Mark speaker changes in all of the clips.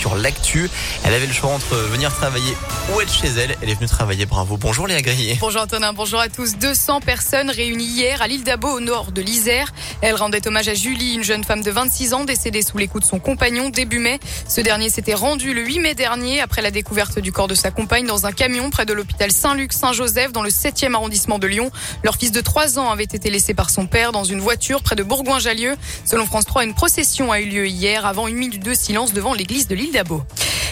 Speaker 1: sur l'actu. Elle avait le choix entre venir travailler ou être chez elle. Elle est venue travailler. Bravo. Bonjour Léa Grillet.
Speaker 2: Bonjour Antonin, bonjour à tous. 200 personnes réunies hier à l'île d'Abo au nord de l'Isère. Elle rendait hommage à Julie, une jeune femme de 26 ans décédée sous les coups de son compagnon début mai. Ce dernier s'était rendu le 8 mai dernier après la découverte du corps de sa compagne dans un camion près de l'hôpital Saint-Luc-Saint-Joseph dans le 7e arrondissement de Lyon. Leur fils de 3 ans avait été laissé par son père dans une voiture près de Bourgoin-Jallieu. Selon France 3, une procession a eu lieu hier avant une minute de silence devant l'église de l'île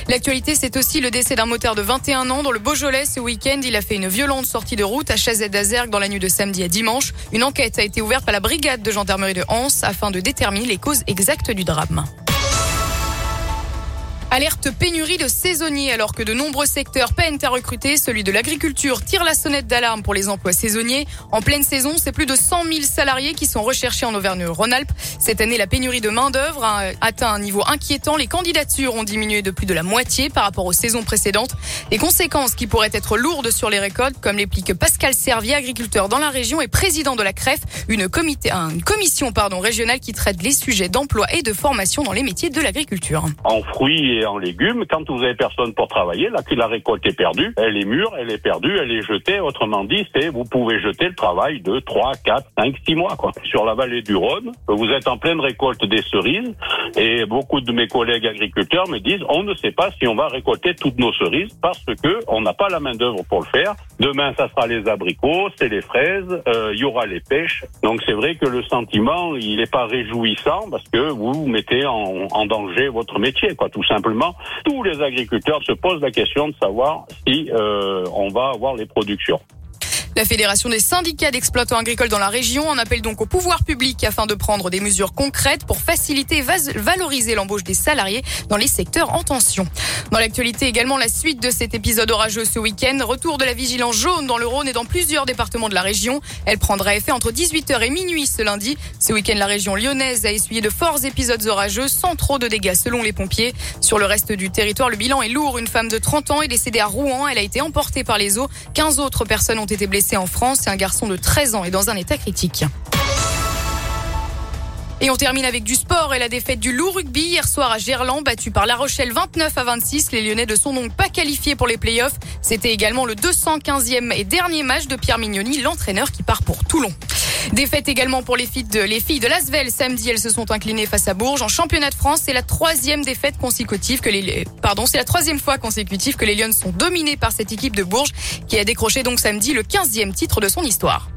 Speaker 2: L'actualité, c'est aussi le décès d'un moteur de 21 ans dans le Beaujolais ce week-end. Il a fait une violente sortie de route à Chazet d'Azergue dans la nuit de samedi à dimanche. Une enquête a été ouverte par la brigade de gendarmerie de Hans afin de déterminer les causes exactes du drame. Alerte pénurie de saisonniers alors que de nombreux secteurs peinent à recruter. Celui de l'agriculture tire la sonnette d'alarme pour les emplois saisonniers. En pleine saison, c'est plus de 100 000 salariés qui sont recherchés en Auvergne-Rhône-Alpes. Cette année, la pénurie de main-d'œuvre a atteint un niveau inquiétant. Les candidatures ont diminué de plus de la moitié par rapport aux saisons précédentes. Les conséquences qui pourraient être lourdes sur les récoltes, comme l'explique Pascal Servier, agriculteur dans la région et président de la CREF, une, comité, une commission pardon, régionale qui traite les sujets d'emploi et de formation dans les métiers de l'agriculture.
Speaker 3: En fruits en légumes, quand vous avez personne pour travailler, là, que la récolte est perdue, elle est mûre, elle est perdue, elle est jetée. Autrement dit, c'est vous pouvez jeter le travail de 3, 4, 5, 6 mois. Quoi. Sur la vallée du Rhône, vous êtes en pleine récolte des cerises et beaucoup de mes collègues agriculteurs me disent on ne sait pas si on va récolter toutes nos cerises parce que on n'a pas la main d'œuvre pour le faire. Demain, ça sera les abricots, c'est les fraises, euh, il y aura les pêches. Donc c'est vrai que le sentiment, il n'est pas réjouissant parce que vous mettez en, danger votre métier, quoi, tout simplement tous les agriculteurs se posent la question de savoir si euh, on va avoir les productions.
Speaker 2: La Fédération des syndicats d'exploitants agricoles dans la région en appelle donc au pouvoir public afin de prendre des mesures concrètes pour faciliter et valoriser l'embauche des salariés dans les secteurs en tension. Dans l'actualité également, la suite de cet épisode orageux ce week-end. Retour de la vigilance jaune dans le Rhône et dans plusieurs départements de la région. Elle prendra effet entre 18h et minuit ce lundi. Ce week-end, la région lyonnaise a essuyé de forts épisodes orageux sans trop de dégâts selon les pompiers. Sur le reste du territoire, le bilan est lourd. Une femme de 30 ans est décédée à Rouen. Elle a été emportée par les eaux. 15 autres personnes ont été blessées en France et un garçon de 13 ans est dans un état critique. Et on termine avec du sport et la défaite du Loup Rugby hier soir à Gerland, battu par La Rochelle 29 à 26. Les Lyonnais ne sont donc pas qualifiés pour les playoffs. C'était également le 215e et dernier match de Pierre Mignoni, l'entraîneur qui part pour Toulon. Défaite également pour les filles de, les Lasvel. Samedi, elles se sont inclinées face à Bourges. En championnat de France, c'est la troisième défaite consécutive que les, pardon, c'est la troisième fois consécutive que les Lyonnes sont dominées par cette équipe de Bourges qui a décroché donc samedi le 15e titre de son histoire.